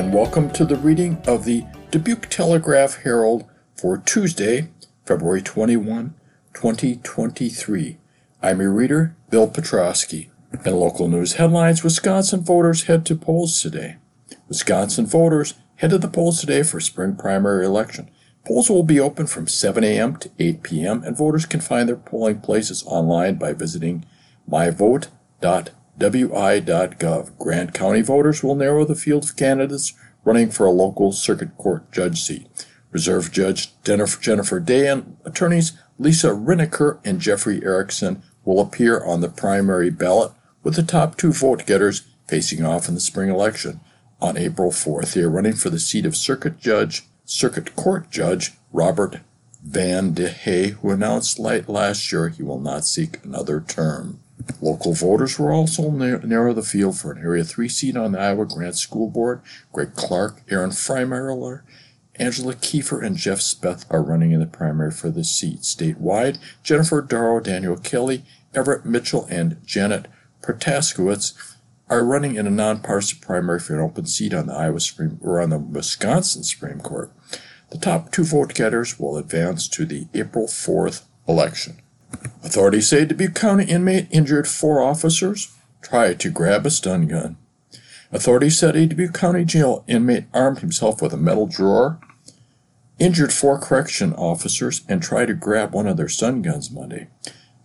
And welcome to the reading of the Dubuque Telegraph Herald for Tuesday, February 21, 2023. I'm your reader, Bill Petrosky. In local news headlines, Wisconsin voters head to polls today. Wisconsin voters head to the polls today for spring primary election. Polls will be open from 7 a.m. to 8 p.m., and voters can find their polling places online by visiting myvote.wi.gov. Grant County voters will narrow the field of candidates running for a local circuit court judge seat. Reserve Judge Jennifer Day and attorneys Lisa Riniker and Jeffrey Erickson will appear on the primary ballot with the top two vote getters facing off in the spring election on April 4th. They are running for the seat of Circuit Judge, Circuit Court Judge Robert Van de Hey, who announced late last year he will not seek another term. Local voters will also narrow the field for an Area 3 seat on the Iowa Grant School Board. Greg Clark, Aaron Freimeyer, Angela Kiefer, and Jeff Speth are running in the primary for the seat. Statewide, Jennifer Dorow, Daniel Kelly, Everett Mitchell, and Janet Protasiewicz are running in a nonpartisan primary for an open seat on the Iowa Supreme or on the Wisconsin Supreme Court. The top two vote getters will advance to the April 4th election. Authorities say Dubuque County inmate injured four officers, tried to grab a stun gun. Authorities said a Dubuque County jail inmate armed himself with a metal drawer, injured four correction officers, and tried to grab one of their stun guns Monday.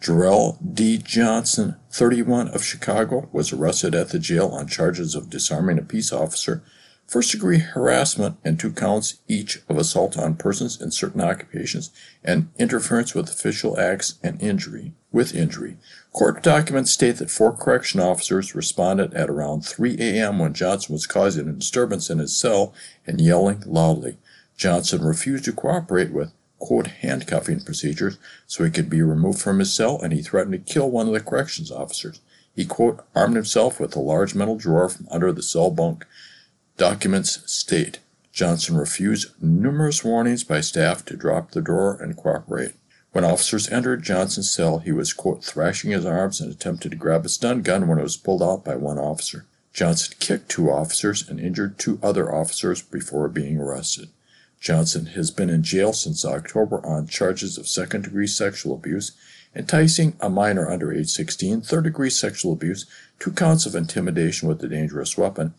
Jarrell D. Johnson, 31 of Chicago, was arrested at the jail on charges of disarming a peace officer, first degree harassment, and two counts each of assault on persons in certain occupations and interference with official acts and injury with injury. Court documents state that four correction officers responded at around 3 a.m. when Johnson was causing a disturbance in his cell and yelling loudly. Johnson refused to cooperate with quote, handcuffing procedures so he could be removed from his cell, and he threatened to kill one of the corrections officers. He, quote, armed himself with a large metal drawer from under the cell bunk. Documents state Johnson refused numerous warnings by staff to drop the drawer and cooperate. When officers entered Johnson's cell, he was, quote, thrashing his arms and attempted to grab a stun gun when it was pulled out by one officer. Johnson kicked two officers and injured two other officers before being arrested. Johnson has been in jail since October on charges of second degree sexual abuse, enticing a minor under age 16, third degree sexual abuse, two counts of intimidation with a dangerous weapon,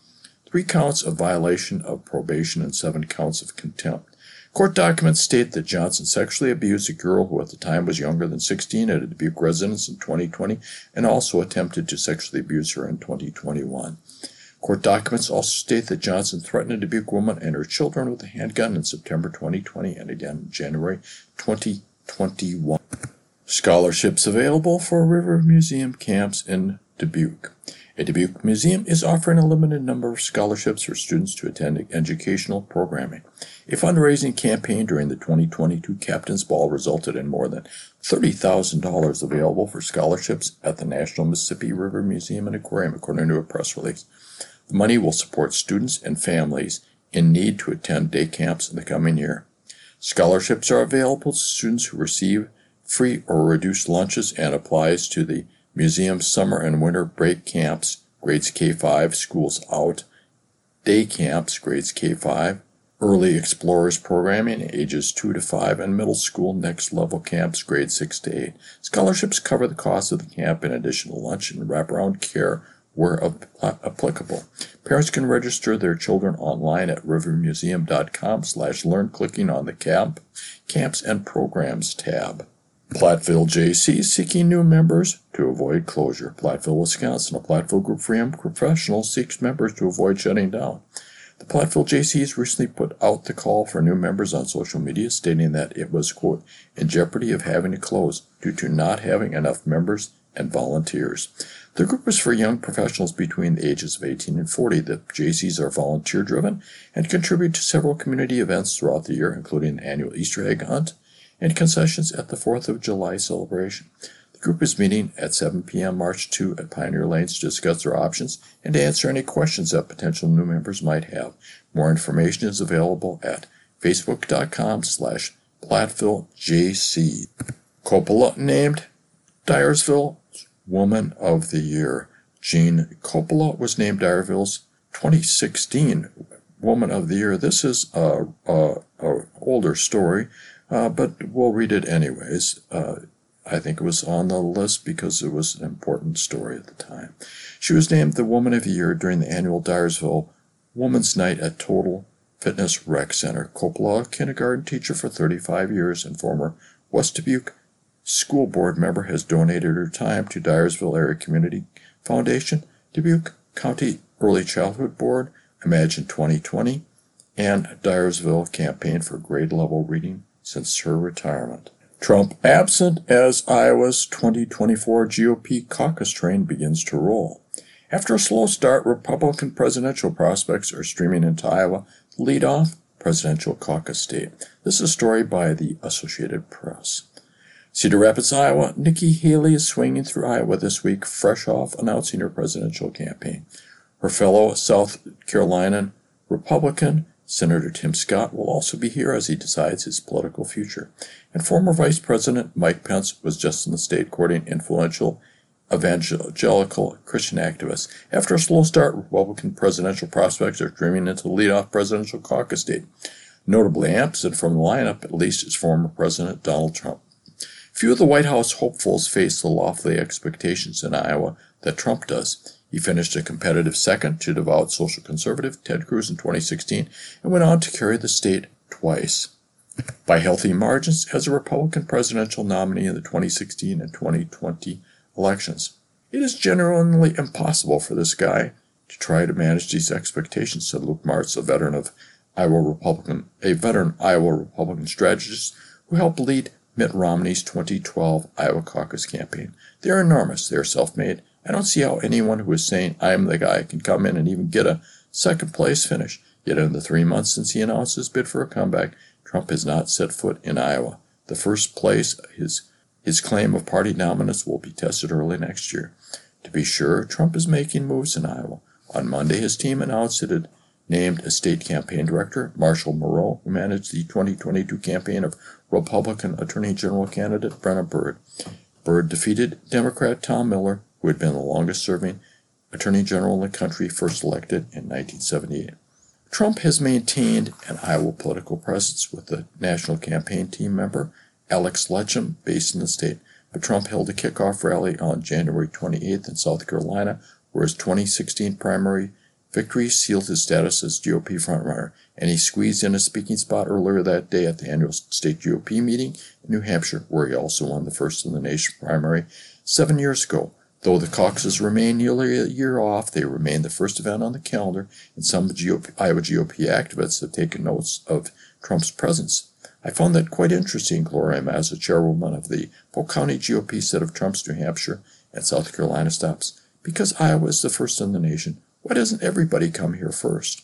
three counts of violation of probation, and seven counts of contempt. Court documents state that Johnson sexually abused a girl who at the time was younger than 16 at a Dubuque residence in 2020 and also attempted to sexually abuse her in 2021. Court documents also state that Johnson threatened a Dubuque woman and her children with a handgun in September 2020 and again in January 2021. Scholarships available for River Museum camps in Dubuque. A Dubuque museum is offering a limited number of scholarships for students to attend educational programming. A fundraising campaign during the 2022 Captain's Ball resulted in more than $30,000 available for scholarships at the National Mississippi River Museum and Aquarium, according to a press release. The money will support students and families in need to attend day camps in the coming year. Scholarships are available to students who receive free or reduced lunches and applies to the museum summer and winter break camps, grades K5, schools out, day camps, grades K5, early explorers programming, ages 2 to 5, and middle school next level camps, grades 6 to 8. Scholarships cover the cost of the camp in addition to lunch and wraparound care where applicable. Parents can register their children online at rivermuseum.com slash learn clicking on the camp, camps and programs tab. Platteville JC seeking new members to avoid closure. Platteville, Wisconsin, a Platteville group for young professionals seeks members to avoid shutting down. The Platteville JC has recently put out the call for new members on social media, stating that it was, quote, in jeopardy of having to close due to not having enough members and volunteers. The group is for young professionals between the ages of 18 and 40. The JCs are volunteer driven and contribute to several community events throughout the year, including the annual Easter egg hunt and concessions at the 4th of July celebration. The group is meeting at 7 p.m. March 2 at Pioneer Lanes to discuss their options and to answer any questions that potential new members might have. More information is available at facebook.com slash PlattvilleJC. Coppola named Dyersville Woman of the Year. Jean Coppola was named Dyersville's 2016 Woman of the Year. This is a, a, a older story, uh, but we'll read it anyways. Uh, I think it was on the list because it was an important story at the time. She was named the Woman of the Year during the annual Dyersville Woman's Night at Total Fitness Rec Center. Coppola, kindergarten teacher for 35 years and former West Dubuque school board member, has donated her time to Dyersville Area Community Foundation, Dubuque County Early Childhood Board, Imagine 2020, and Dyersville Campaign for Grade Level Reading since her retirement. Trump absent as Iowa's 2024 GOP caucus train begins to roll. After a slow start, Republican presidential prospects are streaming into Iowa, lead off presidential caucus state. This is a story by the Associated Press. Cedar Rapids, Iowa. Nikki Haley is swinging through Iowa this week, fresh off announcing her presidential campaign. Her fellow South Carolinian Republican Senator Tim Scott will also be here as he decides his political future. And former Vice President Mike Pence was just in the state courting influential evangelical Christian activists. After a slow start, Republican presidential prospects are dreaming into the leadoff presidential caucus state. Notably absent from the lineup, at least, is former President Donald Trump. Few of the White House hopefuls face the lofty expectations in Iowa that Trump does. He finished a competitive second to devout social conservative Ted Cruz in 2016 and went on to carry the state twice by healthy margins as a Republican presidential nominee in the 2016 and 2020 elections. It is genuinely impossible for this guy to try to manage these expectations, said Luke Martz, a veteran of Iowa Republican, a veteran Iowa Republican strategist who helped lead Mitt Romney's 2012 Iowa caucus campaign. They are enormous. They are self-made. I don't see how anyone who is saying I am the guy can come in and even get a second place finish. Yet in the three months since he announced his bid for a comeback, Trump has not set foot in Iowa. The first place, his his claim of party dominance will be tested early next year. To be sure, Trump is making moves in Iowa. On Monday, his team announced it had named a state campaign director, Marshall Moreau, who managed the 2022 campaign of Republican Attorney General candidate Brenna Bird. Bird defeated Democrat Tom Miller who had been the longest serving Attorney General in the country, first elected in 1978. Trump has maintained an Iowa political presence with the national campaign team member Alex Latcham, based in the state. But Trump held a kickoff rally on January 28th in South Carolina, where his 2016 primary victory sealed his status as GOP frontrunner, and he squeezed in a speaking spot earlier that day at the annual state GOP meeting in New Hampshire, where he also won the first in the nation primary seven years ago. Though the caucuses remain nearly a year off, they remain the first event on the calendar, and some GOP, Iowa GOP activists have taken notes of Trump's presence. I found that quite interesting, Gloria Mazza the chairwoman of the Polk County GOP set of Trump's New Hampshire and South Carolina stops. Because Iowa is the first in the nation, why doesn't everybody come here first?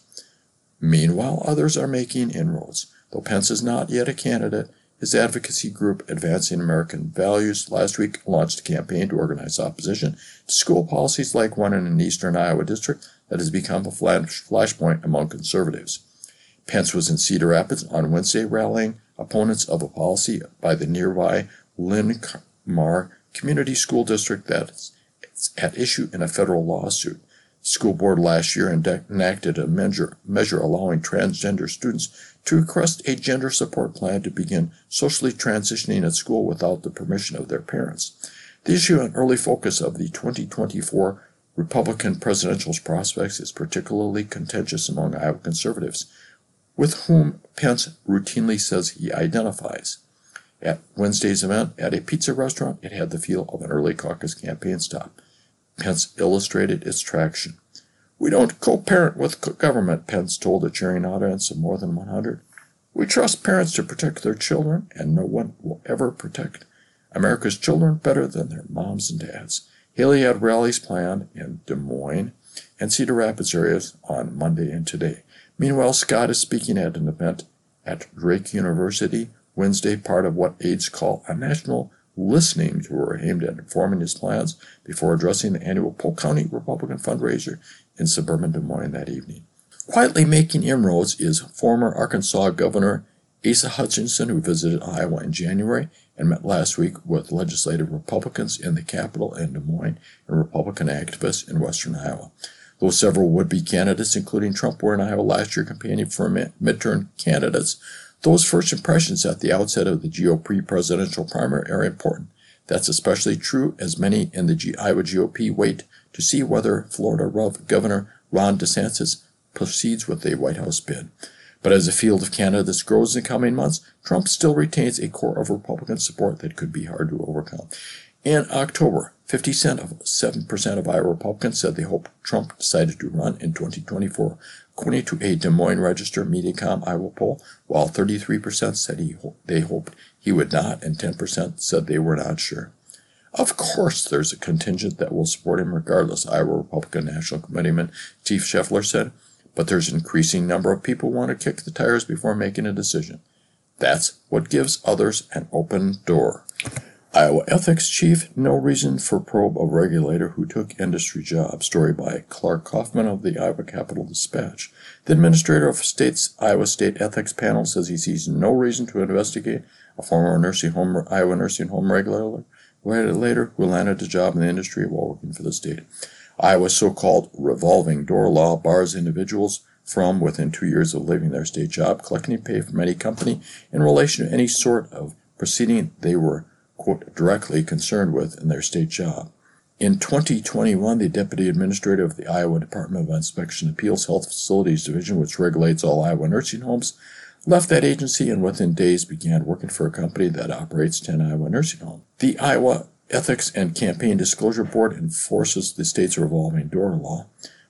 Meanwhile, others are making inroads. Though Pence is not yet a candidate, his advocacy group, Advancing American Values, last week launched a campaign to organize opposition to school policies like one in an eastern Iowa district that has become a flash, flashpoint among conservatives. Pence was in Cedar Rapids on Wednesday rallying opponents of a policy by the nearby Linn-Mar Community School District that is at issue in a federal lawsuit school board last year enacted a measure, measure allowing transgender students to request a gender support plan to begin socially transitioning at school without the permission of their parents. The issue and early focus of the 2024 Republican presidential prospects is particularly contentious among Iowa conservatives, with whom Pence routinely says he identifies. At Wednesday's event at a pizza restaurant, it had the feel of an early caucus campaign stop. Pence illustrated its traction. We don't co-parent with government, Pence told a cheering audience of more than 100. We trust parents to protect their children, and no one will ever protect America's children better than their moms and dads. Haley had rallies planned in Des Moines and Cedar Rapids areas on Monday and today. Meanwhile, Scott is speaking at an event at Drake University Wednesday, part of what aides call a national listening tour aimed at informing his plans before addressing the annual Polk County Republican fundraiser in suburban Des Moines that evening. Quietly making inroads is former Arkansas Governor Asa Hutchinson, who visited Iowa in January and met last week with legislative Republicans in the capital and Des Moines and Republican activists in western Iowa. Though several would be candidates, including Trump, were in Iowa last year campaigning for midterm candidates, those first impressions at the outset of the GOP presidential primary are important. That's especially true as many in the Iowa GOP wait to see whether Florida Governor Ron DeSantis proceeds with a White House bid. But as the field of candidates grows in the coming months, Trump still retains a core of Republican support that could be hard to overcome. In October, 50 cent of 7% of Iowa Republicans said they hoped Trump decided to run in 2024, according to a Des Moines Register Mediacom Iowa poll, while 33% said he, they hoped he would not, and 10% said they were not sure. Of course, there's a contingent that will support him regardless, Iowa Republican National Committeeman Steve Scheffler said, but there's an increasing number of people who want to kick the tires before making a decision. That's what gives others an open door. Iowa Ethics Chief, no reason for probe of regulator who took industry job. Story by Clark Kauffman of the Iowa Capital Dispatch. The administrator of state's Iowa State Ethics Panel says he sees no reason to investigate a former nursing home Iowa nursing home regulator, regulator who landed a job in the industry while working for the state. Iowa's so-called revolving door law bars individuals from, within two years of leaving their state job, collecting pay from any company in relation to any sort of proceeding they were quote, directly concerned with in their state job. In 2021, the Deputy Administrator of the Iowa Department of Inspection Appeals Health Facilities Division, which regulates all Iowa nursing homes, left that agency and within days began working for a company that operates 10 Iowa nursing homes. The Iowa Ethics and Campaign Disclosure Board enforces the state's revolving door law.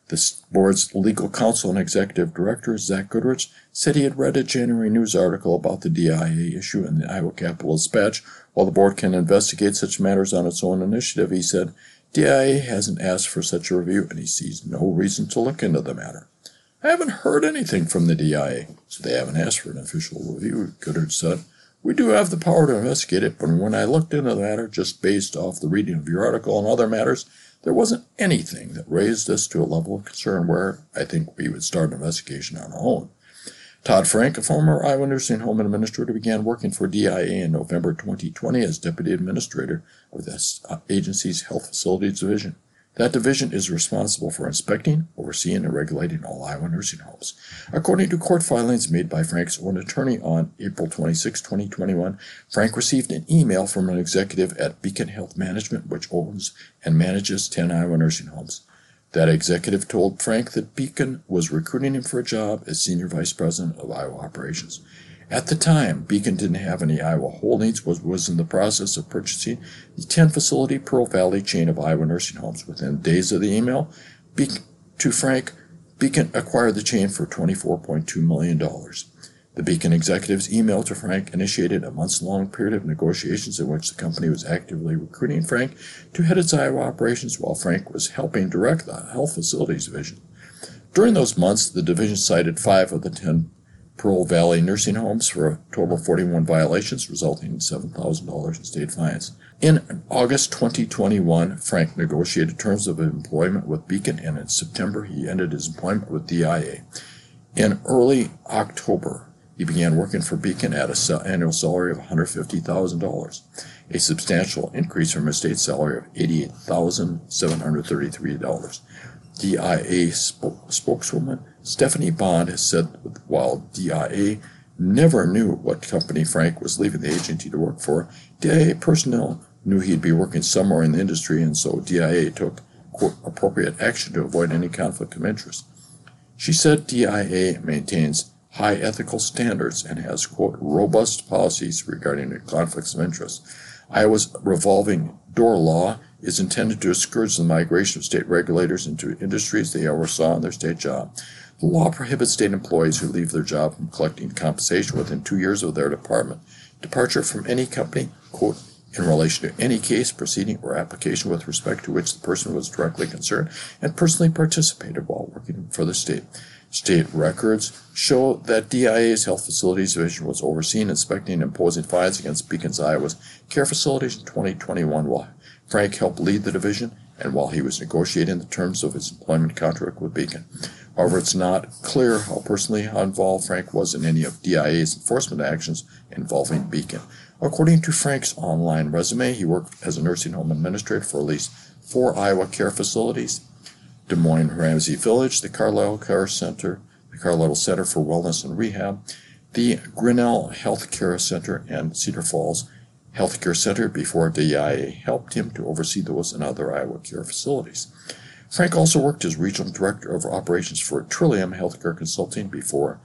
The board's legal counsel and executive director, Zach Goodrich, said he had read a January news article about the DIA issue in the Iowa Capital Dispatch. While the board can investigate such matters on its own initiative, he said, DIA hasn't asked for such a review and he sees no reason to look into the matter. I haven't heard anything from the DIA, so they haven't asked for an official review, Goodrich said. We do have the power to investigate it, but when I looked into the matter just based off the reading of your article and other matters, there wasn't anything that raised us to a level of concern where I think we would start an investigation on our own. Todd Frank, a former Iowa nursing home administrator, began working for DIA in November 2020 as deputy administrator of the uh, agency's health facilities division. That division is responsible for inspecting, overseeing, and regulating all Iowa nursing homes. According to court filings made by Frank's own attorney on April 26, 2021, Frank received an email from an executive at Beacon Health Management, which owns and manages 10 Iowa nursing homes. That executive told Frank that Beacon was recruiting him for a job as Senior Vice President of Iowa Operations. At the time, Beacon didn't have any Iowa holdings, was, was in the process of purchasing the 10 facility Pearl Valley chain of Iowa nursing homes. Within days of the email Beacon, to Frank, Beacon acquired the chain for $24.2 million. The Beacon executive's email to Frank initiated a months long period of negotiations in which the company was actively recruiting Frank to head its Iowa operations while Frank was helping direct the health facilities division. During those months, the division cited five of the 10 Pearl Valley nursing homes for a total of 41 violations, resulting in $7,000 in state fines. In August 2021, Frank negotiated terms of employment with Beacon, and in September, he ended his employment with DIA. In early October, he began working for Beacon at an annual salary of $150,000, a substantial increase from his state salary of $88,733. DIA spokeswoman Stephanie Bond has said while DIA never knew what company Frank was leaving the agency to work for, DIA personnel knew he'd be working somewhere in the industry, and so DIA took quote, appropriate action to avoid any conflict of interest. She said DIA maintains high ethical standards and has, quote, robust policies regarding conflicts of interest. Iowa's revolving door law is intended to discourage the migration of state regulators into industries they oversaw in their state job. The law prohibits state employees who leave their job from collecting compensation within two years of their department. Departure from any company, quote, in relation to any case, proceeding, or application with respect to which the person was directly concerned and personally participated while working for the state. State records show that DIA's Health Facilities Division was overseeing, inspecting, and imposing fines against Beacon's Iowa's care facilities in 2021 while Frank helped lead the division and while he was negotiating the terms of his employment contract with Beacon. However, it's not clear how personally involved Frank was in any of DIA's enforcement actions involving Beacon. According to Frank's online resume, he worked as a nursing home administrator for at least four Iowa care facilities. Des Moines Ramsey Village, the Carlisle Care Center, the Carlisle Center for Wellness and Rehab, the Grinnell Health Care Center, and Cedar Falls Healthcare Center before DIA helped him to oversee those and other Iowa care facilities. Frank also worked as regional director of operations for Trillium Healthcare Consulting before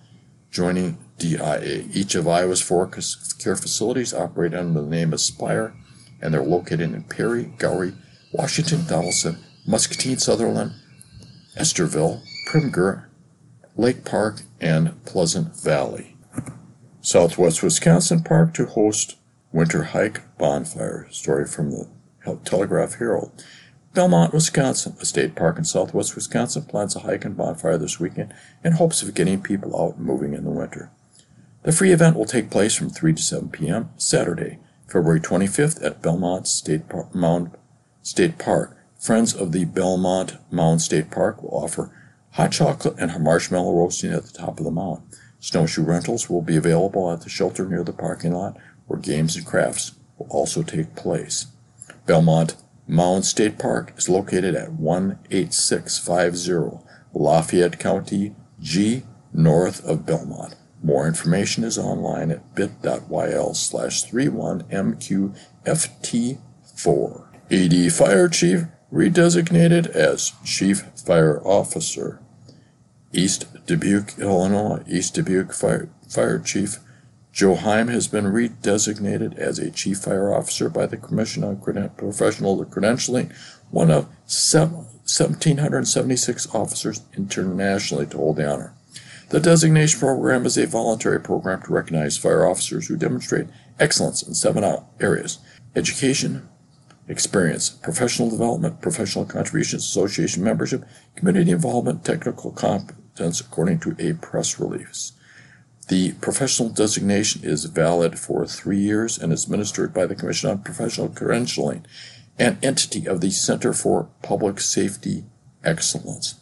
joining DIA. Each of Iowa's four care facilities operate under the name Aspire, and they're located in Perry, Gowrie, Washington, Donnellson, Muscatine, Sutherland, Estherville, Primghar, Lake Park, and Pleasant Valley. Southwest Wisconsin Park to host Winter Hike Bonfire. Story from the Telegraph Herald. Belmont, Wisconsin, a state park in southwest Wisconsin, plans a hike and bonfire this weekend in hopes of getting people out and moving in the winter. The free event will take place from 3 to 7 p.m. Saturday, February 25th at Belmont State Mound State Park. Friends of the Belmont Mound State Park will offer hot chocolate and marshmallow roasting at the top of the mound. Snowshoe rentals will be available at the shelter near the parking lot where games and crafts will also take place. Belmont Mound State Park is located at 18650 Lafayette County G, north of Belmont. More information is online at bit.yl slash 31MQFT4. AD Fire Chief redesignated as Chief Fire Officer. East Dubuque, Illinois. East Dubuque Fire, Fire Chief Joe Heim has been redesignated as a Chief Fire Officer by the Commission on Professional Credentialing, one of 1,776 officers internationally to hold the honor. The designation program is a voluntary program to recognize fire officers who demonstrate excellence in seven areas education, experience, professional development, professional contributions, association membership, community involvement, technical competence, according to a press release. The professional designation is valid for three years and is administered by the Commission on Professional Credentialing, an entity of the Center for Public Safety Excellence.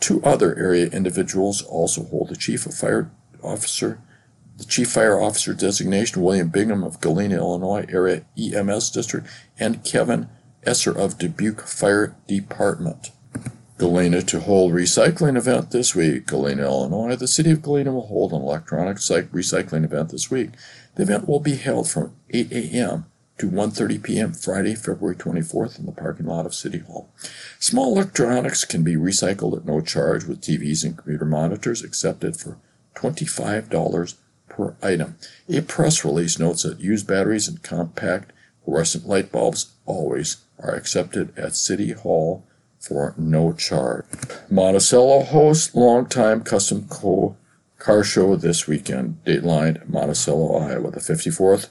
Two other area individuals also hold the Chief of Fire Officer, the Chief Fire Officer designation, William Bingham of Galena, Illinois Area EMS District, and Kevin Esser of Dubuque Fire Department. Galena to hold recycling event this week. Galena, Illinois. The city of Galena will hold an electronic recycling event this week. The event will be held from 8 a.m. to 1.30 p.m. Friday, February 24th in the parking lot of City Hall. Small electronics can be recycled at no charge with TVs and computer monitors accepted for $25 per item. A press release notes that used batteries and compact fluorescent light bulbs always are accepted at City Hall for no charge. Monticello hosts longtime custom co car show this weekend. Dateline Monticello, Iowa. The 54th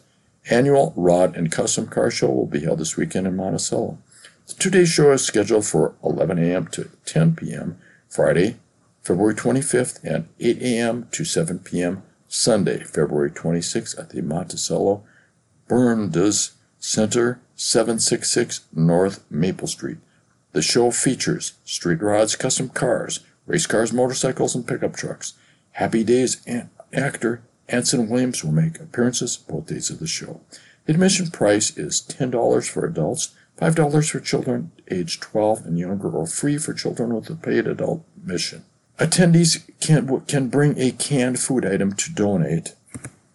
annual Rod and Custom Car Show will be held this weekend in Monticello. The two-day show is scheduled for 11 a.m. to 10 p.m. Friday, February 25th, and 8 a.m. to 7 p.m. Sunday, February 26th at the Monticello Berndes Center, 766 North Maple Street. The show features street rods, custom cars, race cars, motorcycles, and pickup trucks. Happy Days actor Anson Williams will make appearances both days of the show. The admission price is $10 for adults, $5 for children age 12 and younger, or free for children with a paid adult admission. Attendees can, can bring a canned food item to donate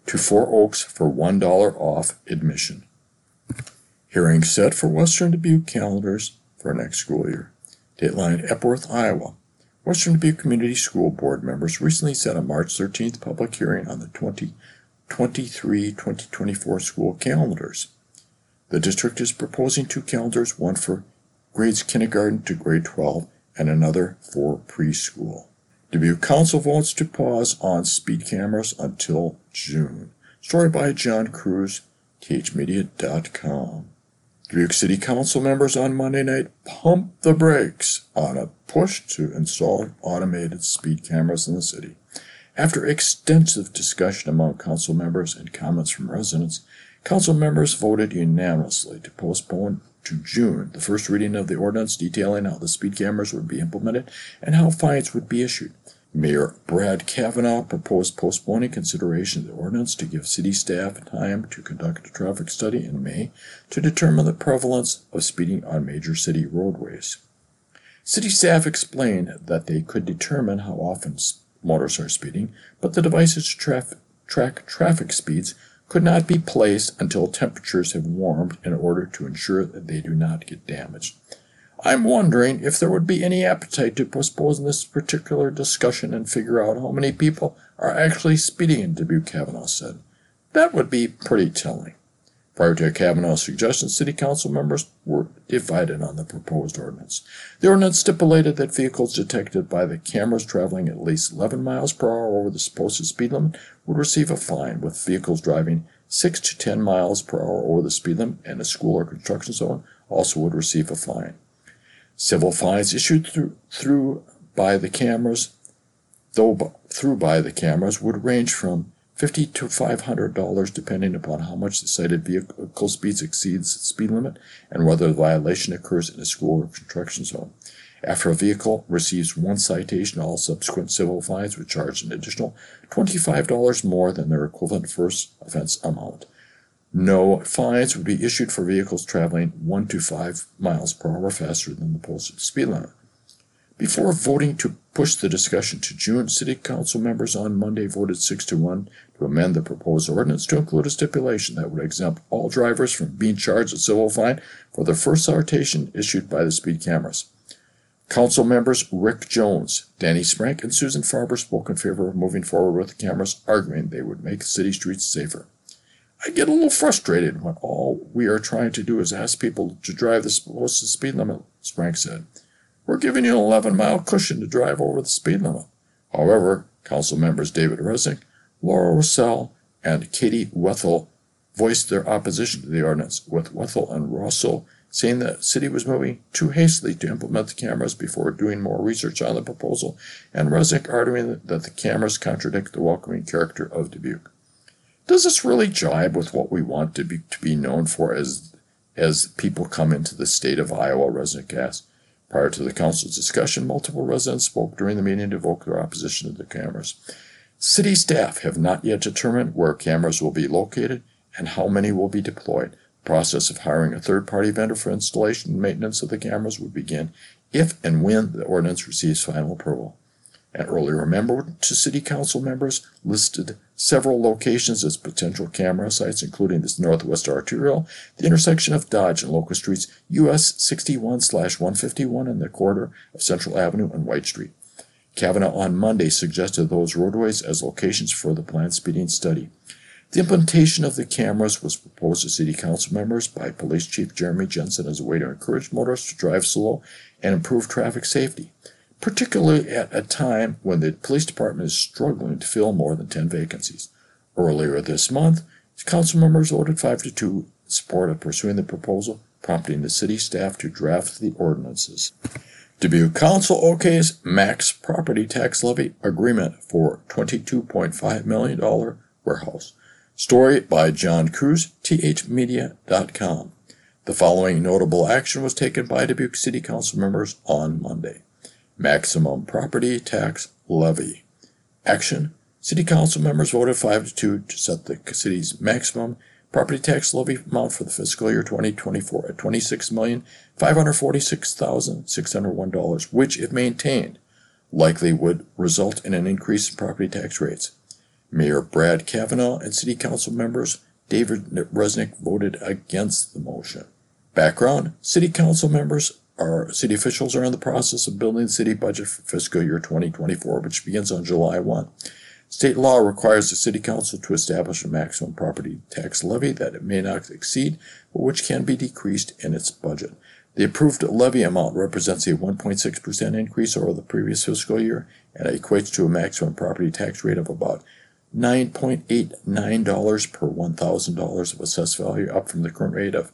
to Four Oaks for $1 off admission. Hearing set for Western Dubuque calendars for next school year. Dateline Epworth, Iowa. Western Dubuque Community School Board members recently set a March 13th public hearing on the 2023-2024 school calendars. The district is proposing two calendars, one for grades kindergarten to grade 12 and another for preschool. Dubuque Council votes to pause on speed cameras until June. Story by John Kruse, thmedia.com. Dubuque City Council members on Monday night pumped the brakes on a push to install automated speed cameras in the city. After extensive discussion among council members and comments from residents, council members voted unanimously to postpone to June the first reading of the ordinance detailing how the speed cameras would be implemented and how fines would be issued. Mayor Brad Cavanagh proposed postponing consideration of the ordinance to give city staff time to conduct a traffic study in May to determine the prevalence of speeding on major city roadways. City staff explained that they could determine how often motorists are speeding, but the devices to traf- track traffic speeds could not be placed until temperatures have warmed in order to ensure that they do not get damaged. I'm wondering if there would be any appetite to postpone this particular discussion and figure out how many people are actually speeding in Dubuque, Cavanagh said. That would be pretty telling. Prior to Cavanagh's suggestion, City Council members were divided on the proposed ordinance. The ordinance stipulated that vehicles detected by the cameras traveling at least 11 miles per hour over the supposed speed limit would receive a fine, with vehicles driving 6 to 10 miles per hour over the speed limit in a school or construction zone also would receive a fine. Civil fines issued through, through by the cameras, though through by the cameras, would range from fifty to five hundred dollars depending upon how much the cited vehicle speeds exceeds the speed limit and whether the violation occurs in a school or construction zone. After a vehicle receives one citation, all subsequent civil fines would charge an additional $25 more than their equivalent first offense amount. No fines would be issued for vehicles traveling 1 to 5 miles per hour faster than the posted speed limit. Before voting to push the discussion to June, City Council members on Monday voted 6 to 1 to amend the proposed ordinance to include a stipulation that would exempt all drivers from being charged a civil fine for their first citation issued by the speed cameras. Council members Rick Jones, Danny Sprank, and Susan Farber spoke in favor of moving forward with the cameras, arguing they would make city streets safer. I get a little frustrated when all we are trying to do is ask people to drive the supposed speed limit, Sprank said. We're giving you an 11 mile cushion to drive over the speed limit. However, council members David Resnick, Laura Roussell, and Katie Wethel voiced their opposition to the ordinance, with Wethel and Roussell saying the city was moving too hastily to implement the cameras before doing more research on the proposal, and Resnick arguing that the cameras contradict the welcoming character of Dubuque. Does this really jibe with what we want to be, to be known for as, as people come into the state of Iowa, Resnick asked. Prior to the council's discussion, multiple residents spoke during the meeting to vote their opposition to the cameras. City staff have not yet determined where cameras will be located and how many will be deployed. The process of hiring a third party vendor for installation and maintenance of the cameras would begin if and when the ordinance receives final approval. An earlier member to City Council members listed several locations as potential camera sites, including this Northwest Arterial, the intersection of Dodge and Locust Streets, US 61 151, and the corridor of Central Avenue and White Street. Cavanagh on Monday suggested those roadways as locations for the planned speeding study. The implementation of the cameras was proposed to City Council members by Police Chief Jeremy Jensen as a way to encourage motorists to drive slow and improve traffic safety particularly at a time when the police department is struggling to fill more than 10 vacancies. Earlier this month, council members voted 5 to 2 in support of pursuing the proposal, prompting the city staff to draft the ordinances. Dubuque Council okays max property tax levy agreement for $22.5 million warehouse. Story by John Kruse, thmedia.com. The following notable action was taken by Dubuque City Council members on Monday. Maximum property tax levy. Action. City council members voted 5 to 2 to set the city's maximum property tax levy amount for the fiscal year 2024 at $26,546,601, which, if maintained, likely would result in an increase in property tax rates. Mayor Brad Cavanagh and City Council members David Resnick voted against the motion. Background City Council members our city officials are in the process of building the city budget for fiscal year 2024, which begins on July 1. State law requires the city council to establish a maximum property tax levy that it may not exceed, but which can be decreased in its budget. The approved levy amount represents a 1.6% increase over the previous fiscal year and equates to a maximum property tax rate of about $9.89 per $1,000 of assessed value, up from the current rate of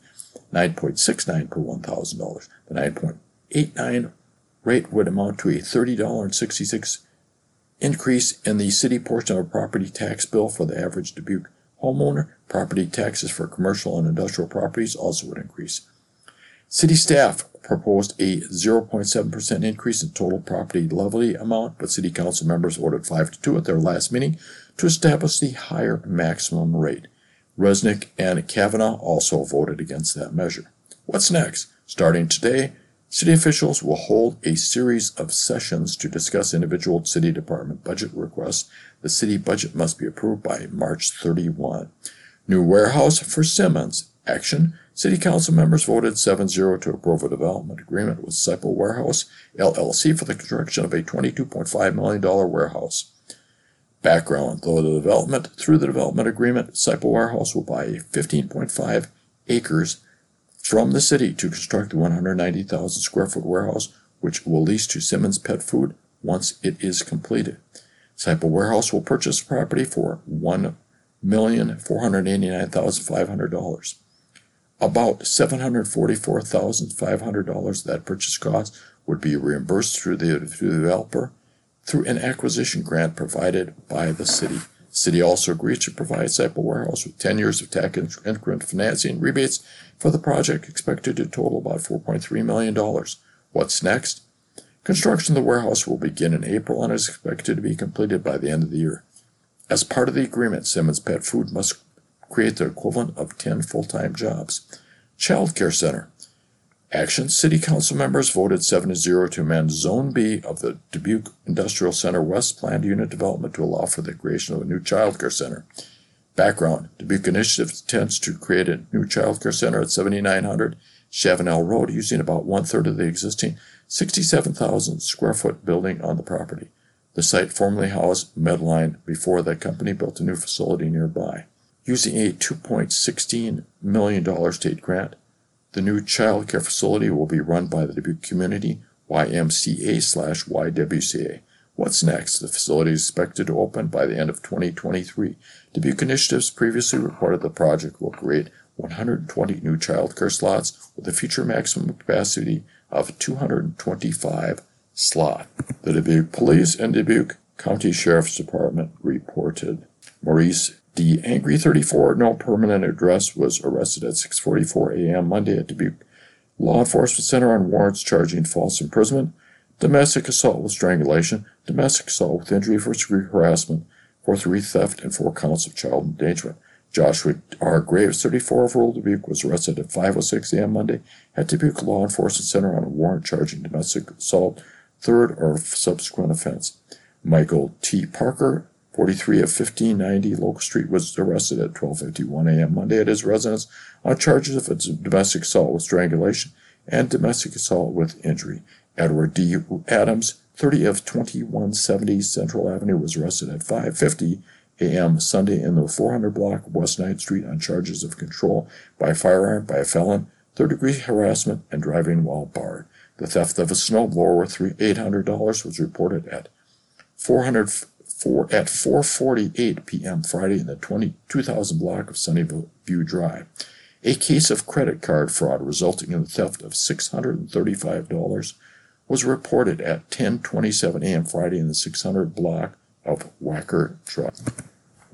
9.69 per $1,000. The 9.89 rate would amount to a $30.66 increase in the city portion of a property tax bill for the average Dubuque homeowner. Property taxes for commercial and industrial properties also would increase. City staff proposed a 0.7% increase in total property levy amount, but city council members voted 5 to 2 at their last meeting to establish the higher maximum rate. Resnick and Cavanagh also voted against that measure. What's next? Starting today, City officials will hold a series of sessions to discuss individual city department budget requests. The city budget must be approved by March 31. New warehouse for Simmons. Action. City council members voted 7-0 to approve a development agreement with Seipel Warehouse LLC for the construction of a $22.5 million warehouse. Background, though the development, through the development agreement, Seipel Warehouse will buy 15.5 acres from the city to construct the 190,000 square foot warehouse, which will lease to Simmons Pet Food once it is completed. Seipel Warehouse will purchase property for $1,489,500. About $744,500 of that purchase cost would be reimbursed through the, through the developer through an acquisition grant provided by the city. City also agrees to provide Seipel Warehouse with 10 years of tax increment financing rebates for the project expected to total about $4.3 million. What's next? Construction of the warehouse will begin in April and is expected to be completed by the end of the year. As part of the agreement, Simmons Pet Food must create the equivalent of 10 full-time jobs. Child Care Center. Action City Council members voted 7 to 0 to amend Zone B of the Dubuque Industrial Center West Planned Unit Development to allow for the creation of a new child care center. Background Dubuque Initiative intends to create a new child care center at 7900 Chavenelle Road using about one third of the existing 67,000 square foot building on the property. The site formerly housed Medline before that company built a new facility nearby. Using a $2.16 million state grant, the new child care facility will be run by the Dubuque Community YMCA slash YWCA. What's next? The facility is expected to open by the end of 2023. Dubuque Initiatives previously reported the project will create 120 new child care slots with a future maximum capacity of 225 slot. The Dubuque Police and Dubuque County Sheriff's Department reported Maurice the angry 34, no permanent address, was arrested at 6:44 a.m. Monday at Dubuque Law Enforcement Center on warrants charging false imprisonment, domestic assault with strangulation, domestic assault with injury, first degree harassment, fourth degree theft, and four counts of child endangerment. Joshua R. Graves, 34 of rural Dubuque, was arrested at 5:06 a.m. Monday at Dubuque Law Enforcement Center on a warrant charging domestic assault, third or subsequent offense. Michael T. Parker, 43 of 1590 Locust Street was arrested at 12:51 a.m. Monday at his residence on charges of domestic assault with strangulation and domestic assault with injury. Edward D. Adams, 30 of 2170 Central Avenue, was arrested at 5:50 a.m. Sunday in the 400 block West 9th Street on charges of control by firearm by a felon, third-degree harassment, and driving while barred. The theft of a snowblower worth $800 was reported at 400 for at 4:48 p.m. Friday in the 20, 2000 block of Sunnyview Drive. A case of credit card fraud resulting in the theft of $635 was reported at 10:27 a.m. Friday in the 600 block of Wacker Drive.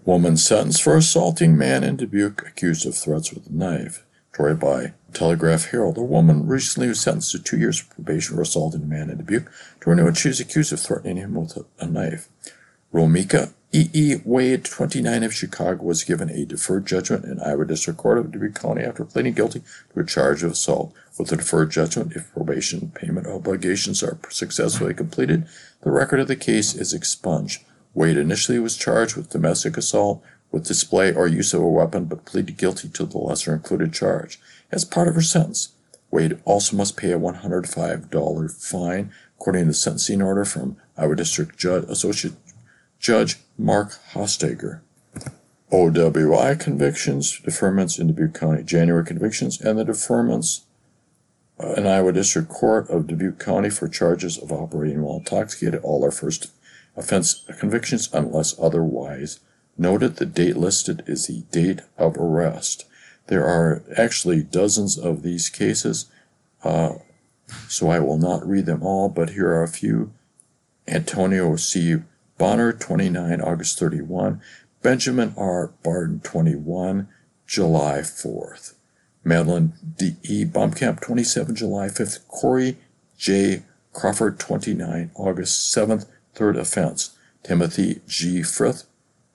Woman sentenced for assaulting man in Dubuque accused of threats with a knife. Story by Telegraph Herald. A woman recently was sentenced to two years of probation for assaulting a man in Dubuque. Renew it, she is accused of threatening him with a, a knife. Romika E. E. Wade, 29 of Chicago, was given a deferred judgment in Iowa District Court of Dubuque County after pleading guilty to a charge of assault. With a deferred judgment, if probation payment obligations are successfully completed, the record of the case is expunged. Wade initially was charged with domestic assault with display or use of a weapon, but pleaded guilty to the lesser included charge. As part of her sentence, Wade also must pay a $105 fine, according to the sentencing order from Iowa District Judge, Associate Judge Mark Hostager. OWI convictions, deferments in Dubuque County, January convictions, and the deferments uh, in Iowa District Court of Dubuque County for charges of operating while intoxicated. All are first offense convictions unless otherwise noted. The date listed is the date of arrest. There are actually dozens of these cases, uh, so I will not read them all, but here are a few. Antonio C. Bonner, 29, August 31. Benjamin R. Barden, 21, July 4th. Madeline D. E. Baumkamp, 27, July 5th. Corey J. Crawford, 29, August 7th, third offense. Timothy G. Frith,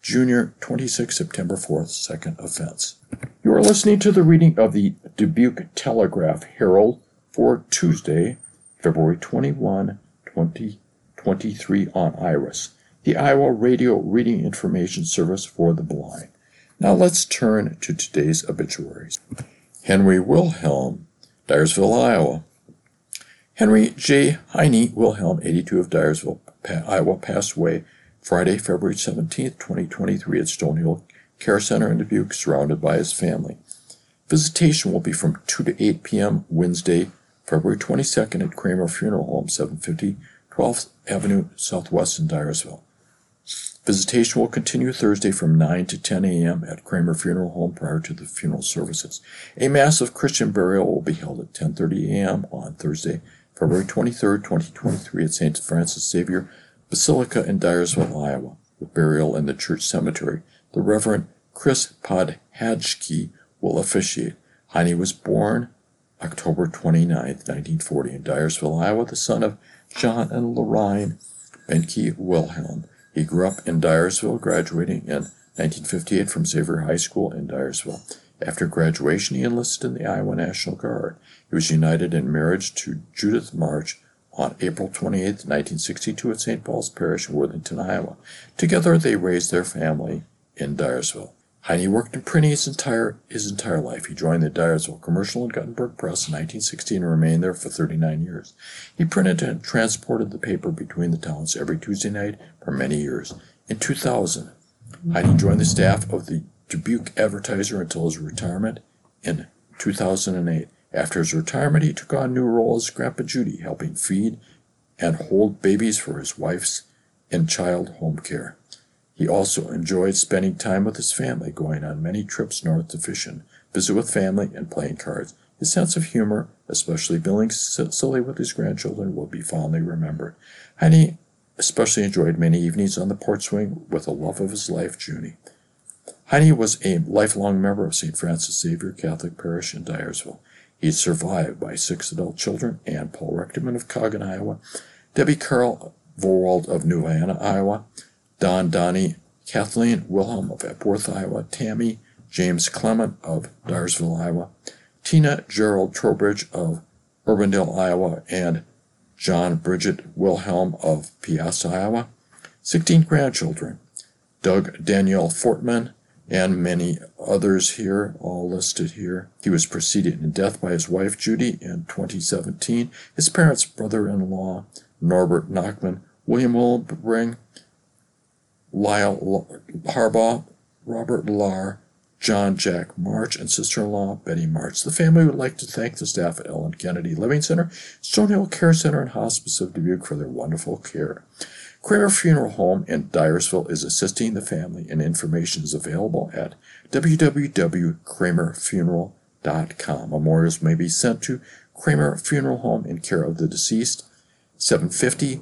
Jr., 26, September 4th, second offense. You are listening to the reading of the Dubuque Telegraph Herald for Tuesday, February 21, 2023 on IRIS, the Iowa Radio Reading Information Service for the Blind. Now let's turn to today's obituaries. Henry Wilhelm, Dyersville, Iowa. Henry J. Heine Wilhelm, 82 of Dyersville, Iowa, passed away Friday, February 17, 2023 at Stonehill Care Center in Dubuque, surrounded by his family. Visitation will be from 2 to 8 p.m. Wednesday, February 22nd at Kramer Funeral Home, 750 12th Avenue Southwest in Dyersville. Visitation will continue Thursday from 9 to 10 a.m. at Kramer Funeral Home prior to the funeral services. A massive Christian burial will be held at 10:30 a.m. on Thursday, February 23, 2023 at St. Francis Xavier Basilica in Dyersville, Iowa, with burial in the church cemetery. The Reverend Chris Podhajsky will officiate. Heine was born October 29, 1940 in Dyersville, Iowa, the son of John and Lorraine Benke Wilhelm. He grew up in Dyersville, graduating in 1958 from Xavier High School in Dyersville. After graduation, he enlisted in the Iowa National Guard. He was united in marriage to Judith March on April 28, 1962, at St. Paul's Parish in Worthington, Iowa. Together, they raised their family in Dyersville. Heine worked in printing his entire, his entire life. He joined the Dyersville Commercial and Guttenberg Press in 1916 and remained there for 39 years. He printed and transported the paper between the towns every Tuesday night for many years. In 2000, Heine joined the staff of the Dubuque Advertiser until his retirement in 2008. After his retirement, he took on new role as Grandpa Judy, helping feed and hold babies for his wife's in child home care. He also enjoyed spending time with his family, going on many trips north to fishing, visit with family, and playing cards. His sense of humor, especially being silly with his grandchildren, will be fondly remembered. Heine especially enjoyed many evenings on the porch swing with the love of his life, Junie. Heine was a lifelong member of St. Francis Xavier Catholic Parish in Dyersville. He is survived by six adult children Ann Paul Rechterman of Coggon, Iowa, Debbie Carl Vorwald of New Vienna, Iowa, Don Donnie, Kathleen Wilhelm of Epworth, Iowa, Tammy James Clement of Dyersville, Iowa, Tina Gerald Trowbridge of Urbandale, Iowa, and John Bridget Wilhelm of Peosta, Iowa, 16 grandchildren, Doug Danielle Fortman, and many others here, all listed here. He was preceded in death by his wife Judy in 2017, his parents' brother in law, Norbert Nachman, William Wilbring, Lyle Harbaugh, Robert Lahr, John Jack March, and sister-in-law Betty March. The family would like to thank the staff at Ellen Kennedy Living Center, Stonehill Care Center, and Hospice of Dubuque for their wonderful care. Kramer Funeral Home in Dyersville is assisting the family, and information is available at www.kramerfuneral.com. Memorials may be sent to Kramer Funeral Home in care of the deceased, 750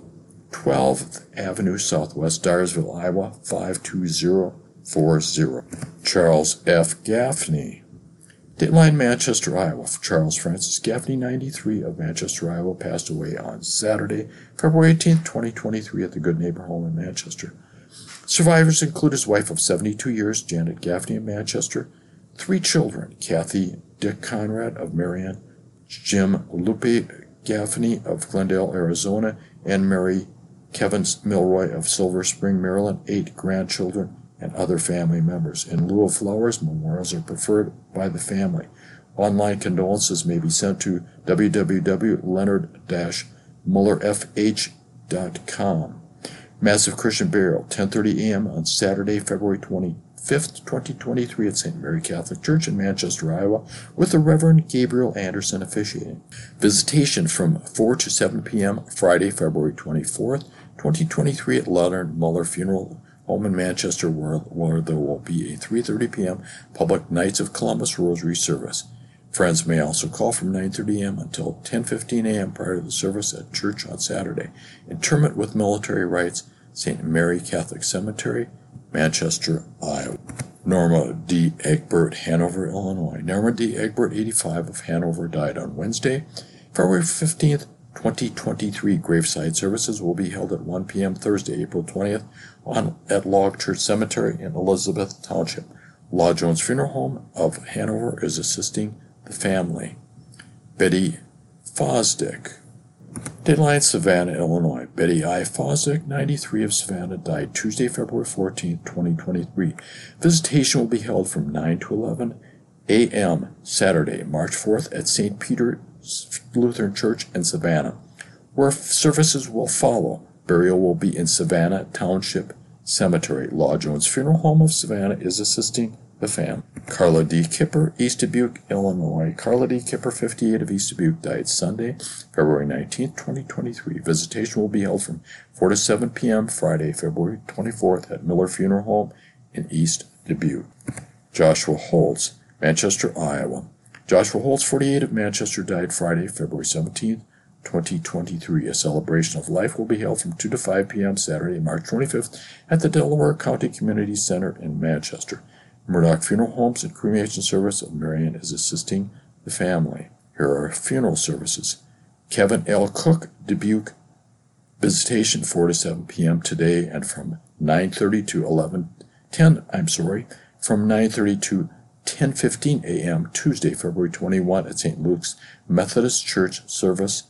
12th Avenue Southwest, Dyersville, Iowa 52040. Charles F. Gaffney. Dateline Manchester, Iowa. Charles Francis Gaffney, 93, of Manchester, Iowa, passed away on Saturday, February 18, 2023, at the Good Neighbor Home in Manchester. Survivors include his wife of 72 years, Janet Gaffney of Manchester, three children, Kathy Dick Conrad of Marion, Jim Lupe Gaffney of Glendale, Arizona, and Mary Kevin Milroy of Silver Spring, Maryland, eight grandchildren, and other family members. In lieu of flowers, memorials are preferred by the family. Online condolences may be sent to www.leonard-mullerfh.com. Massive Christian Burial, 10:30 a.m. on Saturday, February 25th, 2023 at St. Mary Catholic Church in Manchester, Iowa, with the Reverend Gabriel Anderson officiating. Visitation from 4 to 7 p.m. Friday, February 24th, 2023 at Leonard Muller Funeral Home in Manchester, where, where there will be a 3:30 p.m. public Knights of Columbus Rosary service. Friends may also call from 9:30 a.m. until 10:15 a.m. prior to the service at church on Saturday. Interment with military rites, St. Mary Catholic Cemetery, Manchester, Iowa. Norma D. Egbert, Hanover, Illinois. Norma D. Egbert, 85, of Hanover, died on Wednesday, February 15th, 2023 graveside services will be held at 1 p.m. Thursday, April 20th on, at Log Church Cemetery in Elizabeth Township. Law Jones Funeral Home of Hanover is assisting the family. Betty Fosdick. Dateline, Savanna, Illinois. Betty I. Fosdick, 93 of Savanna, died Tuesday, February 14, 2023. Visitation will be held from 9 to 11 a.m. Saturday, March 4th at St. Peter's Lutheran Church in Savanna, where services will follow. Burial will be in Savanna Township Cemetery. Law Jones Funeral Home of Savanna is assisting the fam. Carla D. Kipper, East Dubuque, Illinois. Carla D. Kipper, 58 of East Dubuque, died Sunday, February 19, 2023. Visitation will be held from 4 to 7 p.m. Friday, February 24th at Miller Funeral Home in East Dubuque. Joshua Holtz, Manchester, Iowa. Joshua Holtz, 48 of Manchester, died Friday, February 17, 2023. A celebration of life will be held from 2 to 5 p.m. Saturday, March 25th at the Delaware County Community Center in Manchester. Murdoch Funeral Homes and Cremation Service of Marion is assisting the family. Here are funeral services. Kevin L. Cook, Dubuque. Visitation 4 to 7 p.m. today and from 9:30 to 11 10 I'm sorry, from 9:30 to 10:15 a.m. Tuesday, February 21 at St. Luke's Methodist Church service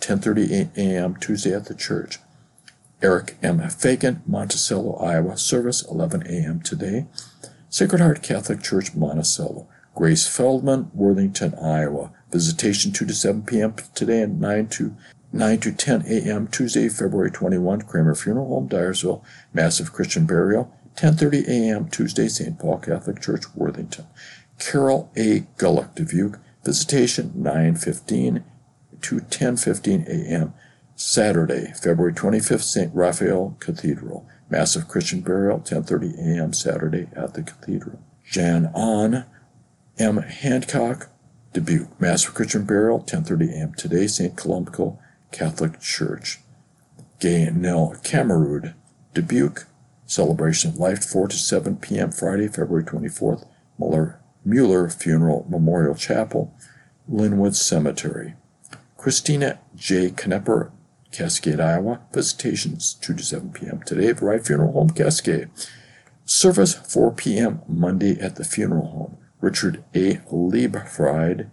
10:30 a.m. Tuesday at the church. Eric M. Fagan, Monticello, Iowa service 11 a.m. today. Sacred Heart Catholic Church, Monticello. Grace Feldman, Worthington, Iowa. Visitation 2 to 7 p.m. today and 9 to 9 to 10 a.m. Tuesday, February 21. Kramer Funeral Home, Dyersville. Massive Christian Burial. 10:30 a.m. Tuesday, St. Paul Catholic Church, Worthington. Carol A. Gullock, Dubuque. Visitation 9:15 to 10:15 a.m. Saturday, February 25th, St. Raphael Cathedral. Massive Christian burial, 10:30 a.m. Saturday at the cathedral. Jan On M. Hancock, Dubuque. Massive Christian burial, 10:30 a.m. today, St. Columcille Catholic Church. Gay Nell Camerood, Dubuque. Celebration of Life, 4 to 7 p.m. Friday, February 24th. Muller, Mueller Funeral Memorial Chapel, Linwood Cemetery. Christina J. Knepper, Cascade, Iowa. Visitations 2 to 7 p.m. today at Wright Funeral Home, Cascade. Service 4 p.m. Monday at the funeral home. Richard A. Liebfried,